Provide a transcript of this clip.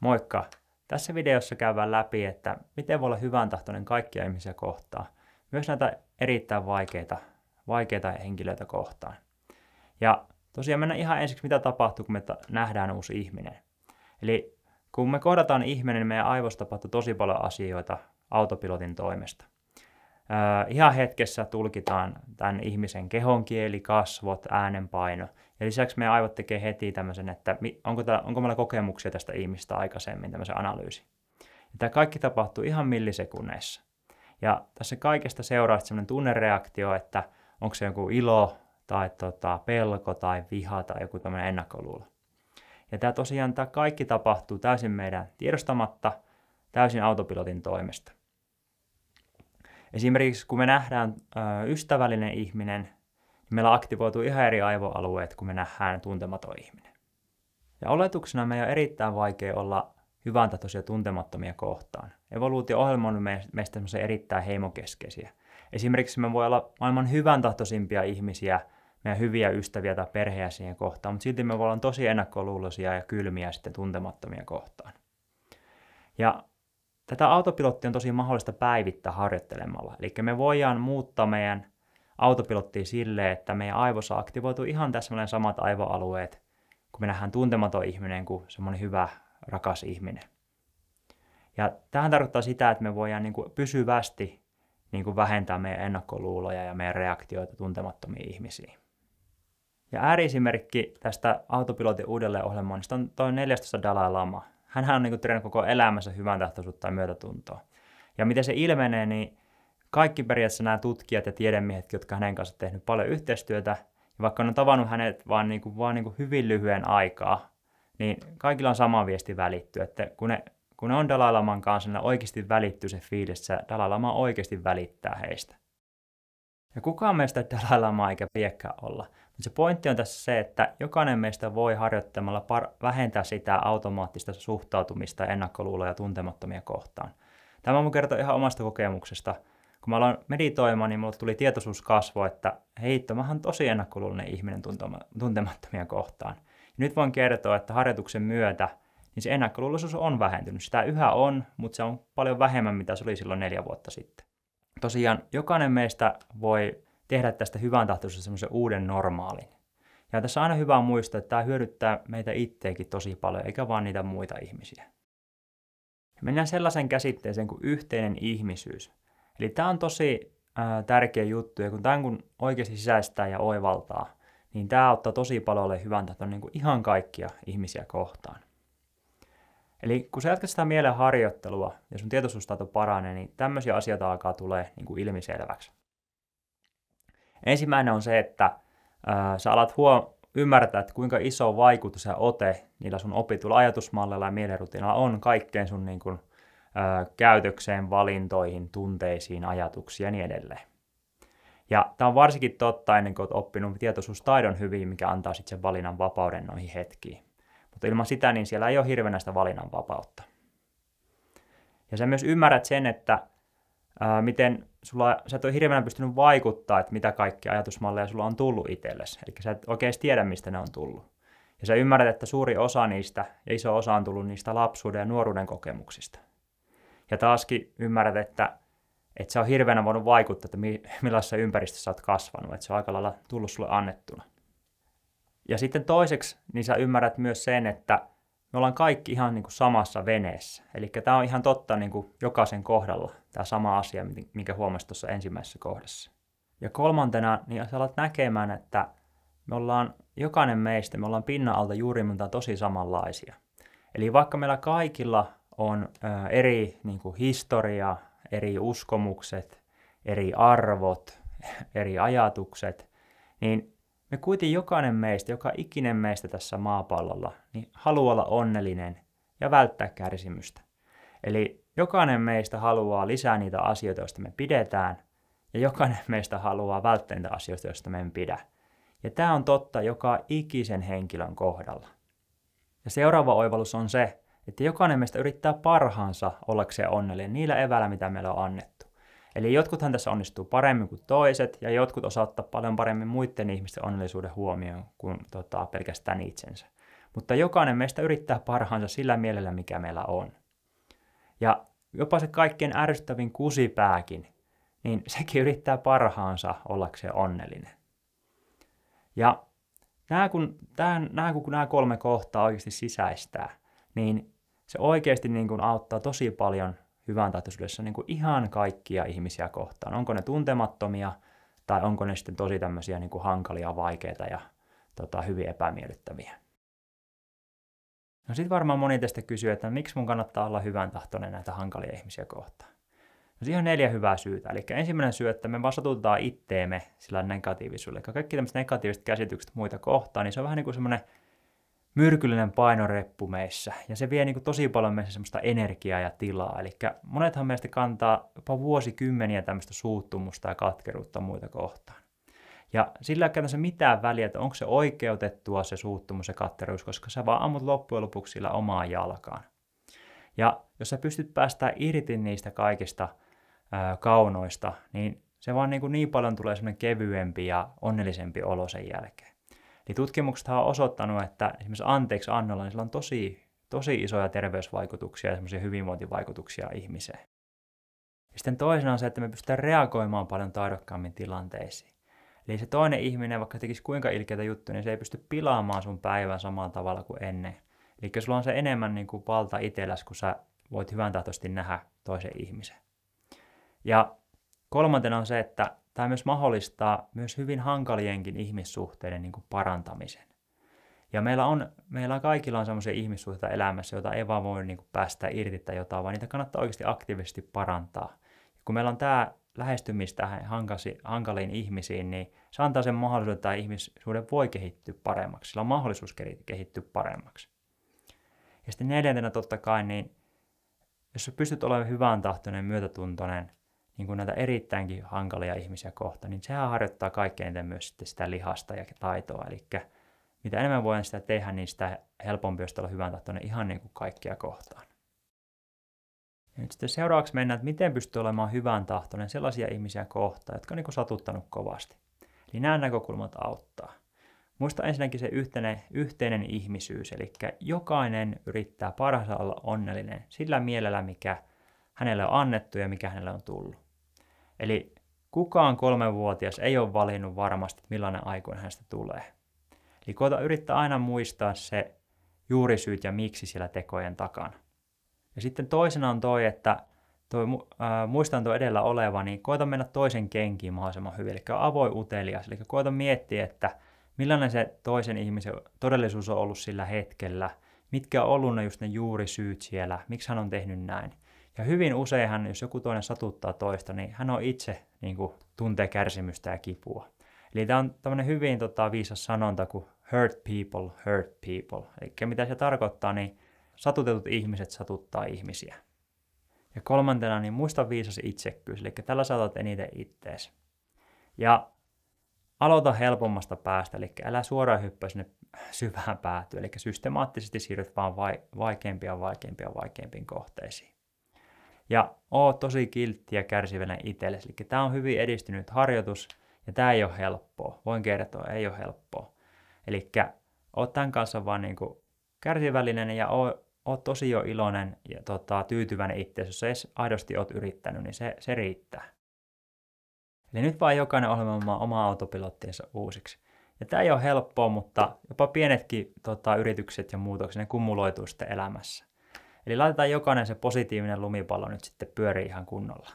Moikka! Tässä videossa käydään läpi, että miten voi olla hyvän tahtoinen kaikkia ihmisiä kohtaan, myös näitä erittäin vaikeita, vaikeita henkilöitä kohtaan. Ja tosiaan mennään ihan ensiksi, mitä tapahtuu, kun me nähdään uusi ihminen. Eli kun me kohdataan ihminen, niin meidän aivoista tapahtuu tosi paljon asioita autopilotin toimesta. Öö, ihan hetkessä tulkitaan tämän ihmisen kehonkieli, kasvot, äänenpaino. Ja lisäksi meidän aivot tekee heti tämmöisen, että onko, tämä, onko meillä kokemuksia tästä ihmistä aikaisemmin, tämmöisen analyysi. Ja tämä kaikki tapahtuu ihan millisekunneissa. Ja tässä kaikesta seuraa semmoinen tunnereaktio, että onko se joku ilo tai tota, pelko tai viha tai joku tämmöinen ennakkoluulo. Ja tämä tosiaan tämä kaikki tapahtuu täysin meidän tiedostamatta, täysin autopilotin toimesta. Esimerkiksi kun me nähdään ystävällinen ihminen, niin meillä aktivoituu ihan eri aivoalueet, kun me nähdään tuntematon ihminen. Ja oletuksena meidän on erittäin vaikea olla hyvän tahtoisia tuntemattomia kohtaan. Evoluutio-ohjelma on meistä erittäin heimokeskeisiä. Esimerkiksi me voi olla maailman hyvän tahtoisimpia ihmisiä, meidän hyviä ystäviä tai perheä siihen kohtaan, mutta silti me voi olla tosi ennakkoluuloisia ja kylmiä sitten tuntemattomia kohtaan. Ja Tätä autopilottia on tosi mahdollista päivittää harjoittelemalla. Eli me voidaan muuttaa meidän autopilottia silleen, että meidän aivossa aktivoituu ihan täsmälleen samat aivoalueet, kun me nähdään tuntematon ihminen kuin semmoinen hyvä, rakas ihminen. Ja tähän tarkoittaa sitä, että me voidaan niin kuin pysyvästi niin kuin vähentää meidän ennakkoluuloja ja meidän reaktioita tuntemattomiin ihmisiin. Ja ääriesimerkki tästä autopilotin uudelleenohjelmoinnista on tuo 14 Dalai Lama, hän on niin treenannut koko elämänsä hyvän tahtoisuutta ja myötätuntoa. Ja miten se ilmenee, niin kaikki periaatteessa nämä tutkijat ja tiedemiehet, jotka hänen kanssa tehnyt paljon yhteistyötä, ja vaikka on tavannut hänet vaan, niin kuin, vaan niin kuin hyvin lyhyen aikaa, niin kaikilla on sama viesti välitty, että kun ne, kun ne on Dalai Laman kanssa, niin oikeasti välittyy se fiilis, että Dalai oikeasti välittää heistä. Ja kukaan meistä Dalai Lama eikä piekkä olla. Mutta se pointti on tässä se, että jokainen meistä voi harjoittamalla par- vähentää sitä automaattista suhtautumista ja ennakkoluuloja tuntemattomia kohtaan. Tämä mun kertoa ihan omasta kokemuksesta. Kun mä aloin meditoimaan, niin mulle tuli tietoisuus kasvo, että heitto, mä oon tosi ennakkoluuloinen ihminen tuntemattomia kohtaan. Ja nyt voin kertoa, että harjoituksen myötä niin se ennakkoluuloisuus on vähentynyt. Sitä yhä on, mutta se on paljon vähemmän, mitä se oli silloin neljä vuotta sitten. Tosiaan jokainen meistä voi tehdä tästä hyvän tahtoisuudesta semmoisen uuden normaalin. Ja tässä on aina hyvä muistaa, että tämä hyödyttää meitä itseäkin tosi paljon, eikä vaan niitä muita ihmisiä. Mennään sellaisen käsitteeseen kuin yhteinen ihmisyys. Eli tämä on tosi ää, tärkeä juttu, ja kun tämän kun oikeasti sisäistää ja oivaltaa, niin tämä auttaa tosi paljon hyvän tahton niin ihan kaikkia ihmisiä kohtaan. Eli kun sä jatkat sitä mielen harjoittelua ja sun tietoisuustaito paranee, niin tämmöisiä asioita alkaa tulee niin ilmiselväksi. Ensimmäinen on se, että ää, sä alat huom- ymmärtää, että kuinka iso vaikutus ja ote niillä sun opituilla ajatusmalleilla ja mielenrutiinilla on kaikkeen sun niin kuin, ää, käytökseen, valintoihin, tunteisiin, ajatuksiin ja niin edelleen. Ja tämä on varsinkin totta ennen kuin olet oppinut tietoisuustaidon hyvin, mikä antaa sitten sen valinnan vapauden noihin hetkiin. Mutta ilman sitä, niin siellä ei ole hirveänä sitä valinnan vapautta. Ja sä myös ymmärrät sen, että ää, miten sulla, sä et ole hirveänä pystynyt vaikuttaa, että mitä kaikkia ajatusmalleja sulla on tullut itsellesi. Eli sä et oikein tiedä, mistä ne on tullut. Ja sä ymmärrät, että suuri osa niistä ja iso osa on tullut niistä lapsuuden ja nuoruuden kokemuksista. Ja taaskin ymmärrät, että, että sä on hirveänä voinut vaikuttaa, että millaisessa ympäristössä sä oot kasvanut, että se on aika lailla tullut sulle annettuna. Ja sitten toiseksi, niin sä ymmärrät myös sen, että me ollaan kaikki ihan niin kuin samassa veneessä. Eli tämä on ihan totta niin kuin jokaisen kohdalla, tämä sama asia, minkä huomasit tuossa ensimmäisessä kohdassa. Ja kolmantena, niin sä alat näkemään, että me ollaan, jokainen meistä, me ollaan pinnan alta juurimiltaan tosi samanlaisia. Eli vaikka meillä kaikilla on ö, eri niin kuin historia, eri uskomukset, eri arvot, eri ajatukset, niin me kuitenkin jokainen meistä, joka ikinen meistä tässä maapallolla, niin haluaa olla onnellinen ja välttää kärsimystä. Eli jokainen meistä haluaa lisää niitä asioita, joista me pidetään, ja jokainen meistä haluaa välttää niitä asioita, joista me pidä. Ja tämä on totta joka ikisen henkilön kohdalla. Ja seuraava oivallus on se, että jokainen meistä yrittää parhaansa ollakseen onnellinen niillä eväillä, mitä meillä on annettu. Eli jotkuthan tässä onnistuu paremmin kuin toiset, ja jotkut osaa ottaa paljon paremmin muiden ihmisten onnellisuuden huomioon kuin tota, pelkästään itsensä. Mutta jokainen meistä yrittää parhaansa sillä mielellä, mikä meillä on. Ja jopa se kaikkein ärsyttävin kusipääkin, niin sekin yrittää parhaansa ollakseen onnellinen. Ja nämä kun, tämän, nämä, kun nämä kolme kohtaa oikeasti sisäistää, niin se oikeasti niin kuin auttaa tosi paljon hyvän tahtoisuudessa niin kuin ihan kaikkia ihmisiä kohtaan. Onko ne tuntemattomia tai onko ne sitten tosi tämmöisiä niin kuin hankalia, vaikeita ja tota, hyvin epämiellyttäviä. No sitten varmaan moni tästä kysyy, että miksi mun kannattaa olla hyvän tahtoinen näitä hankalia ihmisiä kohtaan. No siihen on neljä hyvää syytä. Eli ensimmäinen syy, että me vasatutetaan itteemme sillä negatiivisuudella. Eli kaikki tämmöiset negatiiviset käsitykset muita kohtaan, niin se on vähän niin kuin semmoinen myrkyllinen painoreppu meissä. Ja se vie niin kuin tosi paljon meissä semmoista energiaa ja tilaa. Eli monethan meistä kantaa jopa vuosikymmeniä tämmöistä suuttumusta ja katkeruutta muita kohtaan. Ja sillä ei käytännössä mitään väliä, että onko se oikeutettua se suuttumus ja katteruus, koska sä vaan ammut loppujen lopuksi sillä omaan jalkaan. Ja jos sä pystyt päästään irti niistä kaikista ää, kaunoista, niin se vaan niin, kuin niin paljon tulee semmoinen kevyempi ja onnellisempi olo sen jälkeen. Eli tutkimukset on osoittanut, että esimerkiksi anteeksi annolla, niin sillä on tosi, tosi isoja terveysvaikutuksia ja semmoisia hyvinvointivaikutuksia ihmiseen. Ja sitten toisena on se, että me pystytään reagoimaan paljon taidokkaammin tilanteisiin. Eli se toinen ihminen, vaikka tekisi kuinka ilkeitä juttuja, niin se ei pysty pilaamaan sun päivän samalla tavalla kuin ennen. Eli sulla on se enemmän niin kuin valta itselläsi, kun sä voit hyvän tahtoisesti nähdä toisen ihmisen. Ja kolmantena on se, että tämä myös mahdollistaa myös hyvin hankalienkin ihmissuhteiden niin kuin parantamisen. Ja meillä on, meillä kaikilla on sellaisia ihmissuhteita elämässä, joita ei vaan voi niin kuin päästä irti tai jotain, vaan niitä kannattaa oikeasti aktiivisesti parantaa. Ja kun meillä on tämä lähestymistä hankasi, hankaliin ihmisiin, niin se antaa sen mahdollisuuden, että tämä ihmissuhde voi kehittyä paremmaksi. Sillä on mahdollisuus kehittyä paremmaksi. Ja sitten neljäntenä totta kai, niin jos sä pystyt olemaan hyvän tahtoinen, myötätuntoinen, niin kuin näitä erittäinkin hankalia ihmisiä kohta, niin sehän harjoittaa kaikkein eniten myös sitten sitä lihasta ja taitoa. Eli mitä enemmän voidaan sitä tehdä, niin sitä helpompi on olla hyvän tahtoinen ihan niin kuin kaikkia kohtaan. Ja nyt sitten seuraavaksi mennään, että miten pystyy olemaan hyvän tahtoinen sellaisia ihmisiä kohtaan, jotka on niin satuttanut kovasti. Eli nämä näkökulmat auttaa. Muista ensinnäkin se yhteinen, yhteinen ihmisyys, eli jokainen yrittää parhaansa olla onnellinen sillä mielellä, mikä hänelle on annettu ja mikä hänelle on tullut. Eli kukaan kolmenvuotias ei ole valinnut varmasti, millainen aikuinen hänestä tulee. Eli koeta yrittää aina muistaa se juurisyyt ja miksi siellä tekojen takana. Ja sitten toisena on toi, että toi, äh, muistan tuo edellä oleva, niin koita mennä toisen kenkiin mahdollisimman hyvin, eli avoin utelias, eli koita miettiä, että millainen se toisen ihmisen todellisuus on ollut sillä hetkellä, mitkä on ollut ne just ne juurisyyt siellä, miksi hän on tehnyt näin. Ja hyvin useinhan, jos joku toinen satuttaa toista, niin hän on itse niin kuin, tuntee kärsimystä ja kipua. Eli tämä on tämmöinen hyvin tota, viisas sanonta kuin hurt people, hurt people. Eli mitä se tarkoittaa, niin satutetut ihmiset satuttaa ihmisiä. Ja kolmantena, niin muista viisas itsekkyys, eli tällä saatat eniten ittees. Ja aloita helpommasta päästä, eli älä suoraan hyppää sinne syvään päätyyn, eli systemaattisesti siirryt vaan vaikeampia, vaikeampia, vaikeampiin kohteisiin. Ja oo tosi kiltti ja kärsivällinen itsellesi, eli tämä on hyvin edistynyt harjoitus, ja tämä ei ole helppoa. Voin kertoa, ei ole helppoa. Eli oot tämän kanssa vaan niin kuin kärsivällinen ja oo oot tosi jo iloinen ja tota, tyytyväinen itseäsi, jos edes aidosti oot yrittänyt, niin se, se riittää. Eli nyt vaan jokainen ohjelma oma autopilottiensa uusiksi. Ja tämä ei ole helppoa, mutta jopa pienetkin tota, yritykset ja muutokset, ne kumuloituu sitten elämässä. Eli laitetaan jokainen se positiivinen lumipallo nyt sitten pyörii ihan kunnolla.